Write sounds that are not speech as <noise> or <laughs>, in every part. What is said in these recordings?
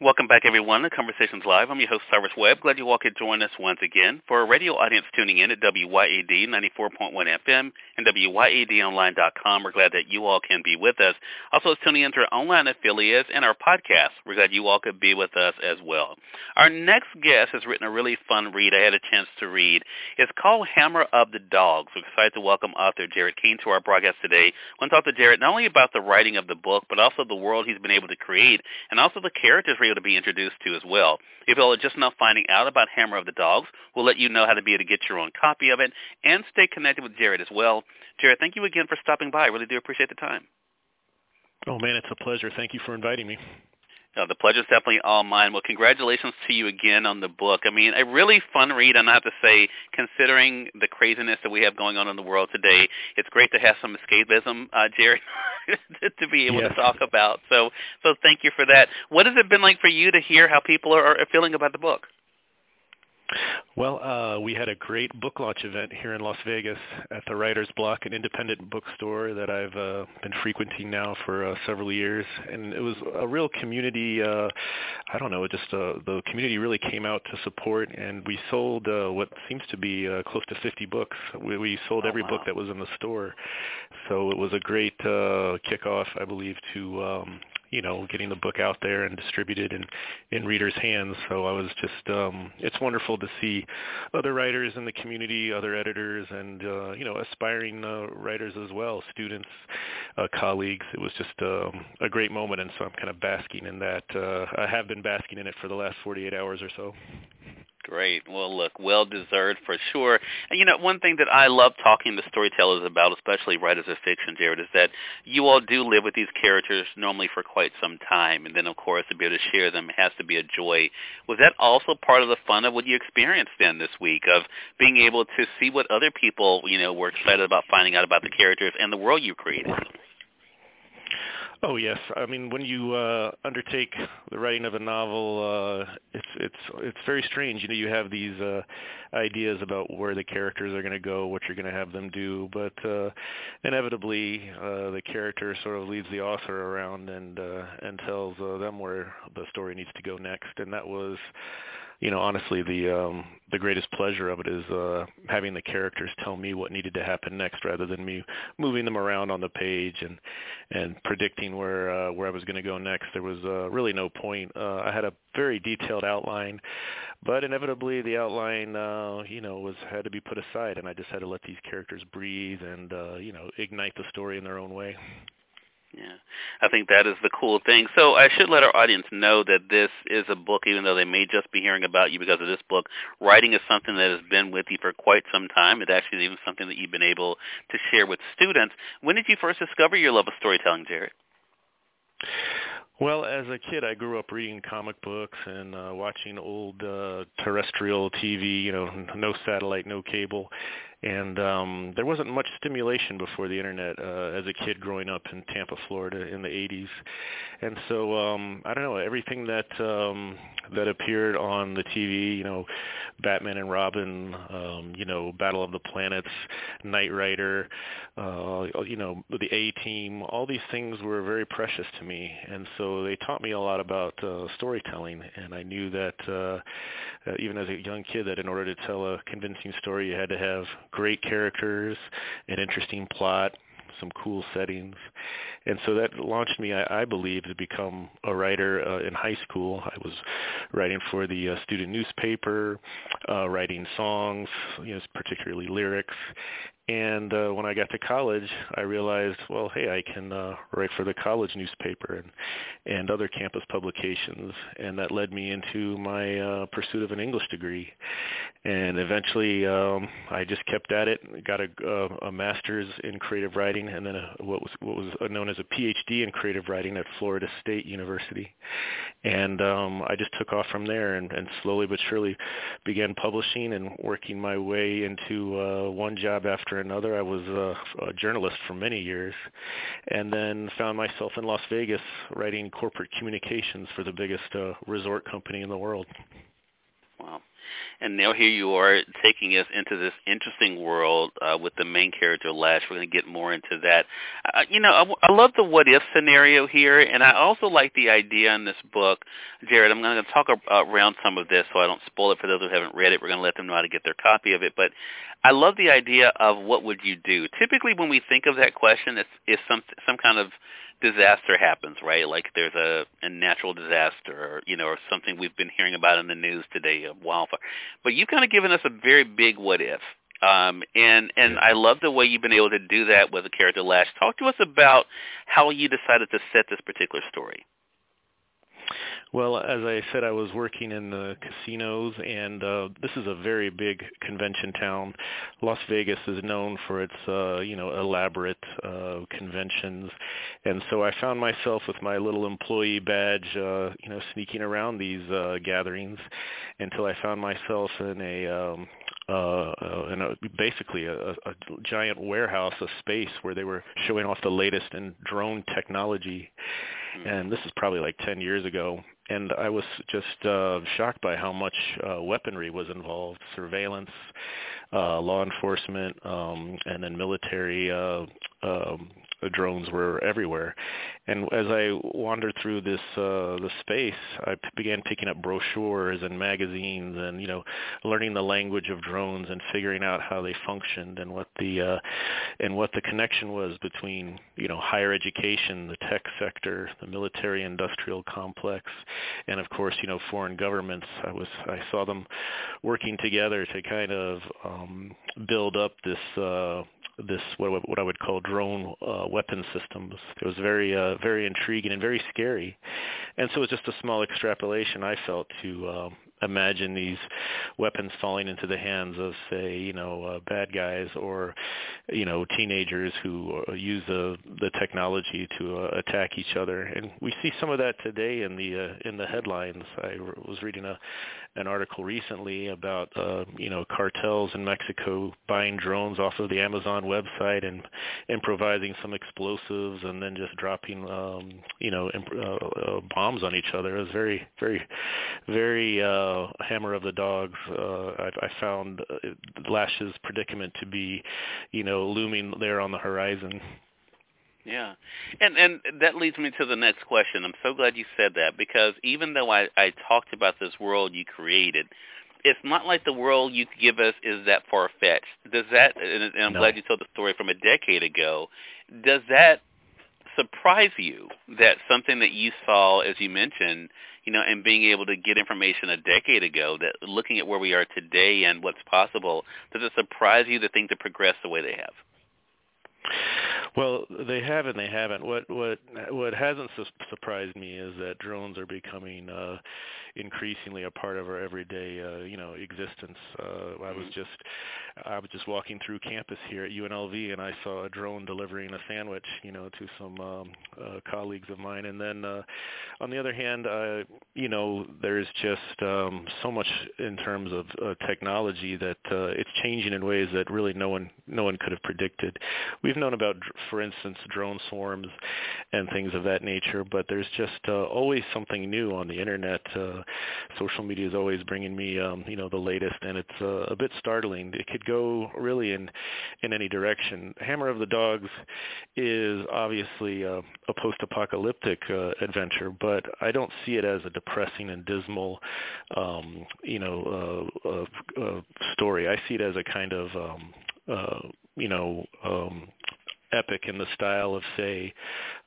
Welcome back, everyone, to Conversations Live. I'm your host, Cyrus Webb. Glad you all could join us once again. For a radio audience tuning in at WYAD 94.1 FM and WYADonline.com, we're glad that you all can be with us. Also, tuning in to our online affiliates and our podcast. We're glad you all could be with us as well. Our next guest has written a really fun read I had a chance to read. It's called Hammer of the Dogs. We're excited to welcome author Jarret Keene to our broadcast today. I want to talk to Jarret not only about the writing of the book, but also the world he's been able to create and also the characters to be introduced to as well. If you're just now finding out about Hammer of the Dogs, we'll let you know how to be able to get your own copy of it and stay connected with Jarret as well. Jarret, thank you again for stopping by. I really do appreciate the time. Oh man, it's a pleasure. Thank you for inviting me. Uh, the pleasure's definitely all mine. Well, congratulations to you again on the book. I mean, a really fun read, and I have to say, considering the craziness that we have going on in the world today, it's great to have some escapism, uh, Jerry, <laughs> to be able yes. to talk about. So, so thank you for that. What has it been like for you to hear how people are, are feeling about the book? Well, uh, we had a great book launch event here in Las Vegas at the Writer's Block, an independent bookstore that I've uh, been frequenting now for uh, several years, and it was a real community. Uh, I don't know, just uh, the community really came out to support, and we sold uh, what seems to be uh, close to 50 books. We, we sold oh, every wow. book that was in the store, so it was a great uh, kickoff, I believe, to um, you know getting the book out there and distributed in in readers' hands. So I was just um, it's wonderful to see other writers in the community, other editors, and uh, you know aspiring uh, writers as well, students, uh, colleagues. It was just um, a great moment, and so I'm kind of basking in that. Uh, I have been basking in it for the last 48 hours or so. Great. Well, look, well deserved for sure. And you know, one thing that I love talking to storytellers about, especially writers of fiction, Jarret, is that you all do live with these characters normally for quite some time, and then of course to be able to share them has to be a joy. Was that also part of the fun of what you experienced then this week of being able to see what other people, you know, were excited about finding out about the characters and the world you created? Oh yes, I mean when you uh, undertake the writing of a novel, uh, it's it's it's very strange. You know, you have these uh, ideas about where the characters are going to go, what you're going to have them do, but uh, inevitably uh, the character sort of leads the author around and uh, and tells uh, them where the story needs to go next, and that was you know, honestly, the um, the greatest pleasure of it is uh, having the characters tell me what needed to happen next, rather than me moving them around on the page and and predicting where uh, where I was going to go next. There was uh, really no point. Uh, I had a very detailed outline, but inevitably the outline, uh, you know, was had to be put aside, and I just had to let these characters breathe and uh, you know ignite the story in their own way. Yeah, I think that is the cool thing. So I should let our audience know that this is a book, even though they may just be hearing about you because of this book. Writing is something that has been with you for quite some time. It actually is even something that you've been able to share with students. When did you first discover your love of storytelling, Jarret? Well, as a kid, I grew up reading comic books and uh, watching old uh, terrestrial TV. You know, no satellite, no cable, and um there wasn't much stimulation before the internet uh as a kid growing up in Tampa, Florida in the 80s. And so um I don't know, everything that um that appeared on the TV, you know, Batman and Robin, um, you know, Battle of the Planets, Knight Rider, uh you know, the A-Team, all these things were very precious to me. And so they taught me a lot about uh storytelling and I knew that uh uh, even as a young kid that in order to tell a convincing story you had to have great characters, an interesting plot, some cool settings. And so that launched me, I, I believe, to become a writer uh, in high school. I was writing for the uh, student newspaper, uh, writing songs, you know, particularly lyrics. And uh, when I got to college, I realized, well, hey, I can uh, write for the college newspaper and and other campus publications, and that led me into my uh, pursuit of an English degree. And eventually, um, I just kept at it. Got a, a, a master's in creative writing, and then a, what was what was known as a PhD in creative writing at Florida State University. And um, I just took off from there, and, and slowly but surely began publishing and working my way into uh, one job after another. I was a, a journalist for many years, and then found myself in Las Vegas writing corporate communications for the biggest uh, resort company in the world. Wow. And now here you are taking us into this interesting world uh, with the main character Lash. We're going to get more into that. Uh, you know, I, I love the what if scenario here, and I also like the idea in this book. Jarret, I'm going to talk around some of this so I don't spoil it for those who haven't read it. We're going to let them know how to get their copy of it. But I love the idea of what would you do. Typically, when we think of that question, it's, it's some some kind of disaster happens, right? Like there's a, a natural disaster, or you know, or something we've been hearing about in the news today, a wildfire. But you've kind of given us a very big what if, um, and and I love the way you've been able to do that with the character Lash. Talk to us about how you decided to set this particular story. Well, as I said, I was working in the casinos, and uh, this is a very big convention town. Las Vegas is known for its, uh, you know, elaborate uh, conventions, and so I found myself with my little employee badge, uh, you know, sneaking around these uh, gatherings until I found myself in a um, uh, uh, in a, basically a, a giant warehouse, a space where they were showing off the latest in drone technology. And this is probably like 10 years ago. And I was just uh, shocked by how much uh, weaponry was involved, surveillance, uh, law enforcement, um, and then military uh, um, drones were everywhere. And as I wandered through this uh, the space, I p- began picking up brochures and magazines, and you know, learning the language of drones and figuring out how they functioned and what the uh, and what the connection was between you know higher education, the tech sector, the military-industrial complex, and of course you know foreign governments. I was I saw them working together to kind of um, build up this uh, this what, what I would call drone uh, weapon systems. It was very uh, very intriguing and very scary, and so it was just a small extrapolation I felt to um, imagine these weapons falling into the hands of, say, you know, uh, bad guys or, you know, teenagers who uh, use the the technology to uh, attack each other. And we see some of that today in the uh, in the headlines. I was reading a an article recently about, uh, you know, cartels in Mexico buying drones off of the Amazon website and improvising some explosives and then just dropping, um, you know, imp- uh, uh, bombs on each other. It was very, very, very uh, uh, Hammer of the Dogs, uh, I, I found uh, Lash's predicament to be, you know, looming there on the horizon. Yeah, and and that leads me to the next question. I'm so glad you said that because even though I, I talked about this world you created, it's not like the world you give us is that far fetched. Does that? And I'm no. glad you told the story from a decade ago. Does that surprise you that something that you saw, as you mentioned, you know, and being able to get information a decade ago, that looking at where we are today and what's possible, does it surprise you that things have progressed the way they have? Well, they have and they haven't. What what what hasn't su- surprised me is that drones are becoming uh, increasingly a part of our everyday, uh, you know, existence. Uh, I was mm-hmm. just I was just walking through campus here at UNLV and I saw a drone delivering a sandwich, you know, to some um, uh, colleagues of mine. And then uh, on the other hand, uh, you know, there's just um, so much in terms of uh, technology that uh, it's changing in ways that really no one no one could have predicted. We've known about, for instance, drone swarms and things of that nature, but there's just uh, always something new on the internet. Uh, social media is always bringing me, um, you know, the latest, and it's uh, a bit startling. It could go really in in any direction. Hammer of the Dogs is obviously a, a post-apocalyptic uh, adventure, but I don't see it as a depressing and dismal, um, you know, uh, uh, uh, story. I see it as a kind of um, uh, you know, um, epic in the style of, say,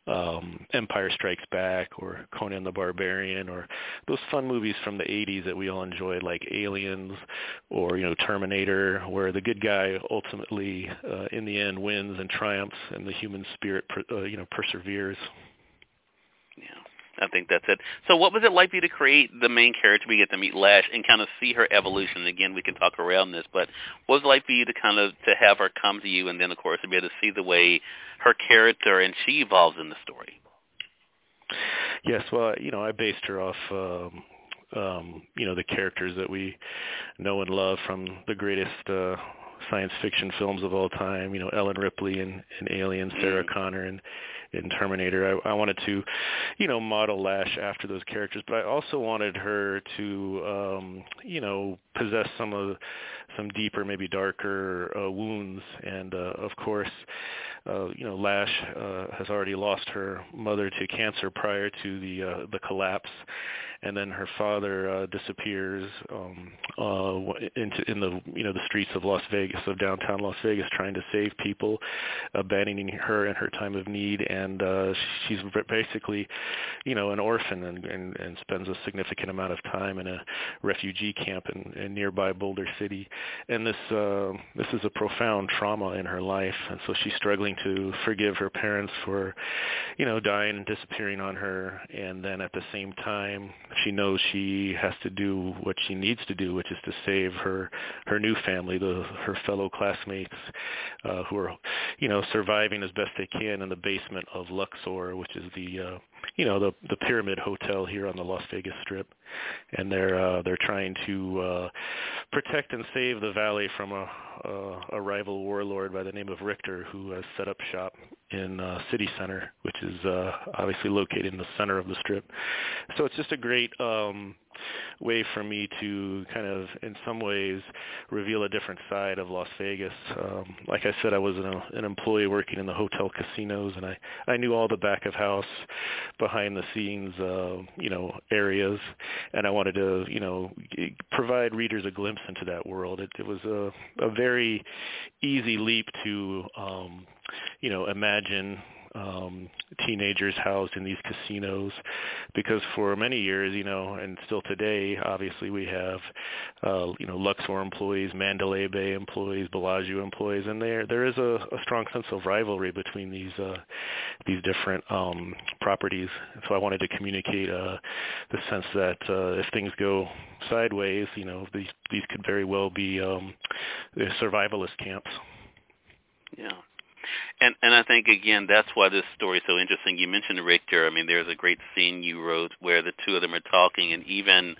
um, Empire Strikes Back or Conan the Barbarian or those fun movies from the 80s that we all enjoyed like Aliens or, you know, Terminator where the good guy ultimately uh, in the end wins and triumphs and the human spirit, uh, you know, perseveres. I think that's it. So what was it like for you to create the main character? We get to meet Lash and kind of see her evolution. Again, we can talk around this, but what was it like for you to kind of to have her come to you and then, of course, to be able to see the way her character and she evolves in the story? Yes, well, you know, I based her off um, um, you know, the characters that we know and love from the greatest uh science fiction films of all time. You know, Ellen Ripley and, and Alien, Sarah mm. Connor and in Terminator. I, I wanted to, you know, model Lash after those characters, but I also wanted her to, um, you know, possess some of some deeper, maybe darker uh, wounds. And uh, of course, uh, you know, Lash uh, has already lost her mother to cancer prior to the uh, the collapse, and then her father uh, disappears um, uh, into in the you know the streets of Las Vegas, of downtown Las Vegas, trying to save people, abandoning her in her time of need, and uh, she's basically, you know, an orphan and, and and spends a significant amount of time in a refugee camp in, in nearby Boulder City, and this uh, this is a profound trauma in her life, and so she's struggling to forgive her parents for, you know, dying and disappearing on her, and then at the same time she knows she has to do what she needs to do, which is to save her her new family, the her fellow classmates uh, who are, you know, surviving as best they can in the basement of Luxor, which is the uh, you know the the Pyramid Hotel here on the Las Vegas Strip, and they're uh, they're trying to uh, protect and save the valley from a, a a rival warlord by the name of Richter, who has set up shop in uh, City Center, which is uh, obviously located in the center of the Strip. So it's just a great um, way for me to kind of, in some ways, reveal a different side of Las Vegas. Um, like I said, I was an, an employee working in the hotel casinos, and I I knew all the back of house, behind the scenes, uh, you know, areas, and I wanted to, you know, provide readers a glimpse into that world. It, it was a a very easy leap to, um, you know, imagine um, teenagers housed in these casinos because for many years, you know, and still today, obviously we have, uh, you know, Luxor employees, Mandalay Bay employees, Bellagio employees, and there there is a, a strong sense of rivalry between these uh, these different um, properties. So I wanted to communicate uh, the sense that uh, if things go sideways, you know, these these could very well be um, survivalist camps. Yeah. And and I think again that's why this story is so interesting. You mentioned Richter. I mean, there's a great scene you wrote where the two of them are talking, and even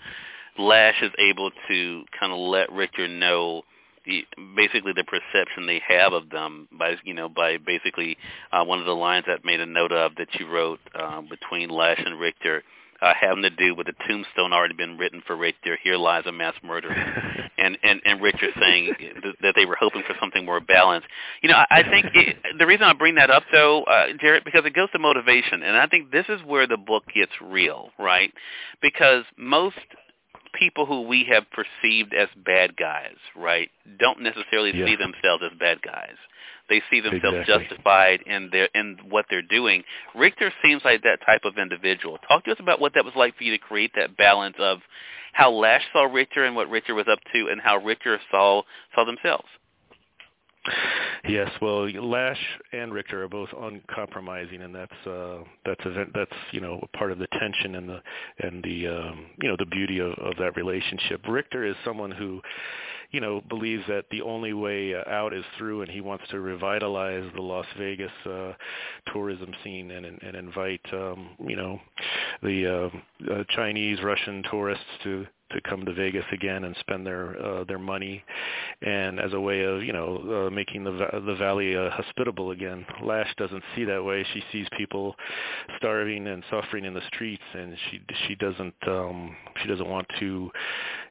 Lash is able to kind of let Richter know the basically the perception they have of them by you know by basically uh, one of the lines that made a note of that you wrote uh, between Lash and Richter uh, having to do with the tombstone already been written for Richter. Here lies a mass murderer, <laughs> and and and Richter saying that they were hoping for something more balanced. You know, I, I think it, the reason I bring that up though, uh, Jarret, because it goes to motivation, and I think this is where the book gets real, right? Because most people who we have perceived as bad guys, right, don't necessarily yeah. see themselves as bad guys. They see themselves exactly. justified in their in what they're doing. Richter seems like that type of individual. Talk to us about what that was like for you to create that balance of how Lash saw Richter and what Richter was up to, and how Richter saw saw themselves. Yes, well, Lash and Richter are both uncompromising, and that's uh, that's event, that's you know a part of the tension and the and the um, you know the beauty of, of that relationship. Richter is someone who you know, believes that the only way uh, out is through, and he wants to revitalize the Las Vegas uh, tourism scene and, and invite, um, you know, the uh, uh, Chinese, Russian tourists to to come to Vegas again and spend their uh, their money, and as a way of you know uh, making the the valley uh, hospitable again. Lash doesn't see that way. She sees people starving and suffering in the streets, and she she doesn't um, she doesn't want to,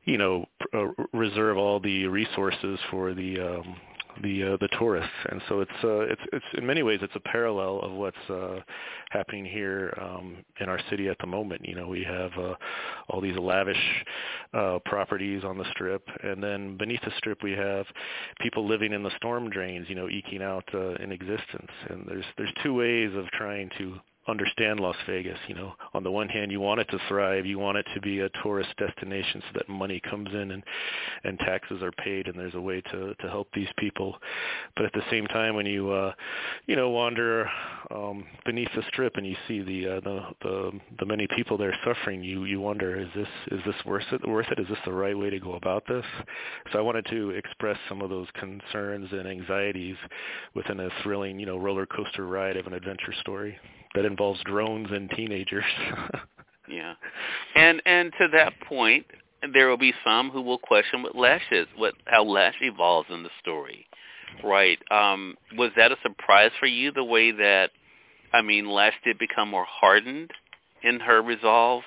you know, uh, reserve all the resources for the um, the uh, the tourists, and so it's uh, it's it's in many ways it's a parallel of what's uh, happening here um, in our city at the moment. You know, we have uh, all these lavish uh, properties on the strip, and then beneath the strip we have people living in the storm drains. You know, eking out uh, an existence, and there's there's two ways of trying to understand Las Vegas. You know, on the one hand, you want it to thrive, you want it to be a tourist destination, so that money comes in and and taxes are paid, and there's a way to to help these people. But at the same time, when you uh, you know wander um, beneath the strip and you see the uh, the the the many people there suffering, you you wonder is this is this worth it? Worth it? Is this the right way to go about this? So I wanted to express some of those concerns and anxieties within a thrilling you know roller coaster ride of an adventure story that involves drones and teenagers. <laughs> yeah, and and to that point, there will be some who will question what Lash is, what how Lash evolves in the story, right? Um, was that a surprise for you, the way that, I mean, Lash did become more hardened in her resolve,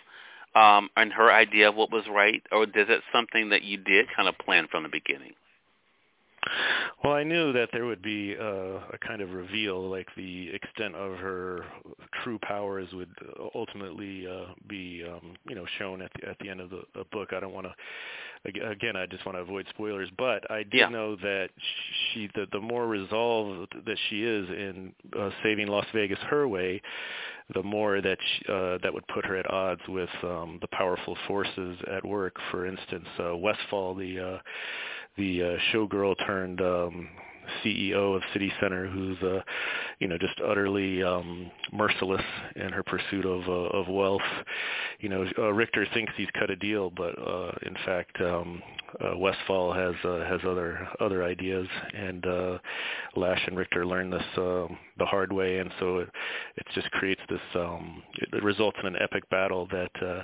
um, and her idea of what was right, or is it something that you did kind of plan from the beginning? Well, I knew that there would be uh, a kind of reveal, like the extent of her true powers would ultimately uh, be, um, you know, shown at the at the end of the, the book. I don't want to, again, I just want to avoid spoilers, but I did yeah. know that she, the, the more resolved that she is in uh, saving Las Vegas her way, the more that she, uh, that would put her at odds with um, the powerful forces at work. For instance, uh, Westfall, the uh, the uh, showgirl turned um, CEO of City Center, who's uh, you know just utterly um, merciless in her pursuit of uh, of wealth. You know, uh, Richter thinks he's cut a deal, but uh, in fact, um, uh, Westfall has uh, has other other ideas, and uh, Lash and Richter learn this uh, the hard way, and so it, it just creates this. Um, it results in an epic battle that uh,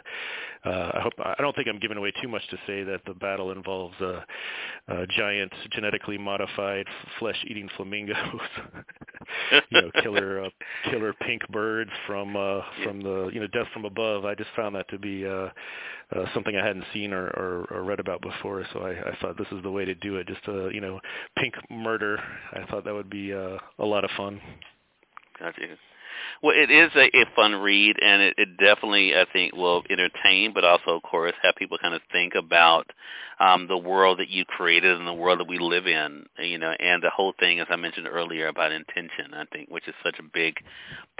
uh, I hope I don't think I'm giving away too much to say that the battle involves a, uh, giant genetically modified flesh-eating flamingos, <laughs> you know, <laughs> killer uh, killer pink birds from uh, from the you know death from above. I just found that to be uh, uh, something I hadn't seen or, or, or read about before, so I, I thought this is the way to do it. Just uh, you know, pink murder. I thought that would be uh, a lot of fun. Gotcha. Well, it is a, a fun read, and it, it definitely, I think, will entertain, but also, of course, have people kind of think about um, the world that you created and the world that we live in, you know, and the whole thing, as I mentioned earlier, about intention, I think, which is such a big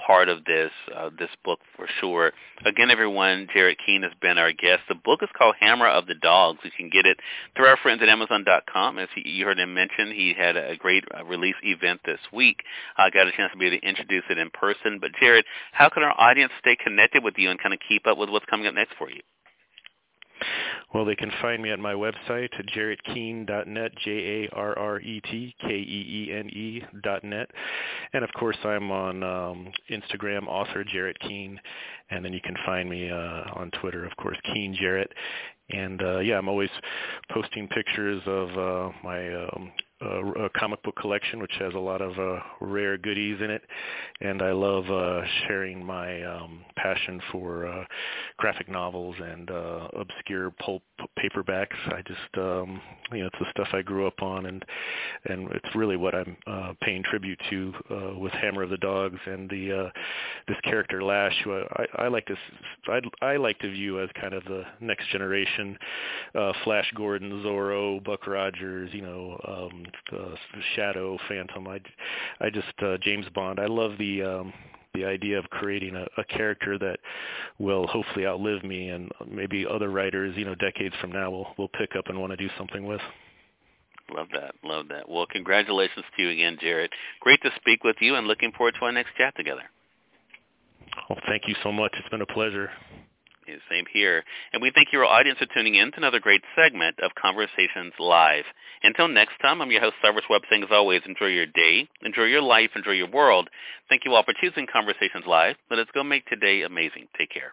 part of this uh, this book for sure. Again, everyone, Jarret Keene has been our guest. The book is called Hammer of the Dogs. You can get it through our friends at Amazon.com. As he, you heard him mention, he had a great uh, release event this week. I got a chance to be able to introduce it in person. But Jarret, how can our audience stay connected with you and kind of keep up with what's coming up next for you? Well, they can find me at my website, jarretkeene.net, J-A-R-R-E-T-K-E-E-N-E dot net. And of course, I'm on um, Instagram, author Jarret Keene. And then you can find me uh, on Twitter, of course, Keene Jarret. And uh, yeah, I'm always posting pictures of uh, my um, uh, comic book collection, which has a lot of uh, rare goodies in it, and I love uh, sharing my um, passion for uh, graphic novels and uh, obscure pulp paperbacks. I just, um, you know, it's the stuff I grew up on, and and it's really what I'm uh, paying tribute to uh, with Hammer of the Dogs and the uh, this character Lash, who I, I like to I, I like to view as kind of the next generation uh, Flash Gordon, Zorro, Buck Rogers, you know. Um, uh, Shadow, Phantom. I, I just uh, James Bond. I love the um, the idea of creating a, a character that will hopefully outlive me, and maybe other writers, you know, decades from now will will pick up and want to do something with. Love that. Love that. Well, congratulations to you again, Jarret. Great to speak with you and looking forward to our next chat together. Well, thank you so much. It's been a pleasure. Same here. And we thank your audience for tuning in to another great segment of Conversations Live. Until next time, I'm your host, Cyrus Webb, saying as always, enjoy your day, enjoy your life, enjoy your world. Thank you all for choosing Conversations Live. Let us go make today amazing. Take care.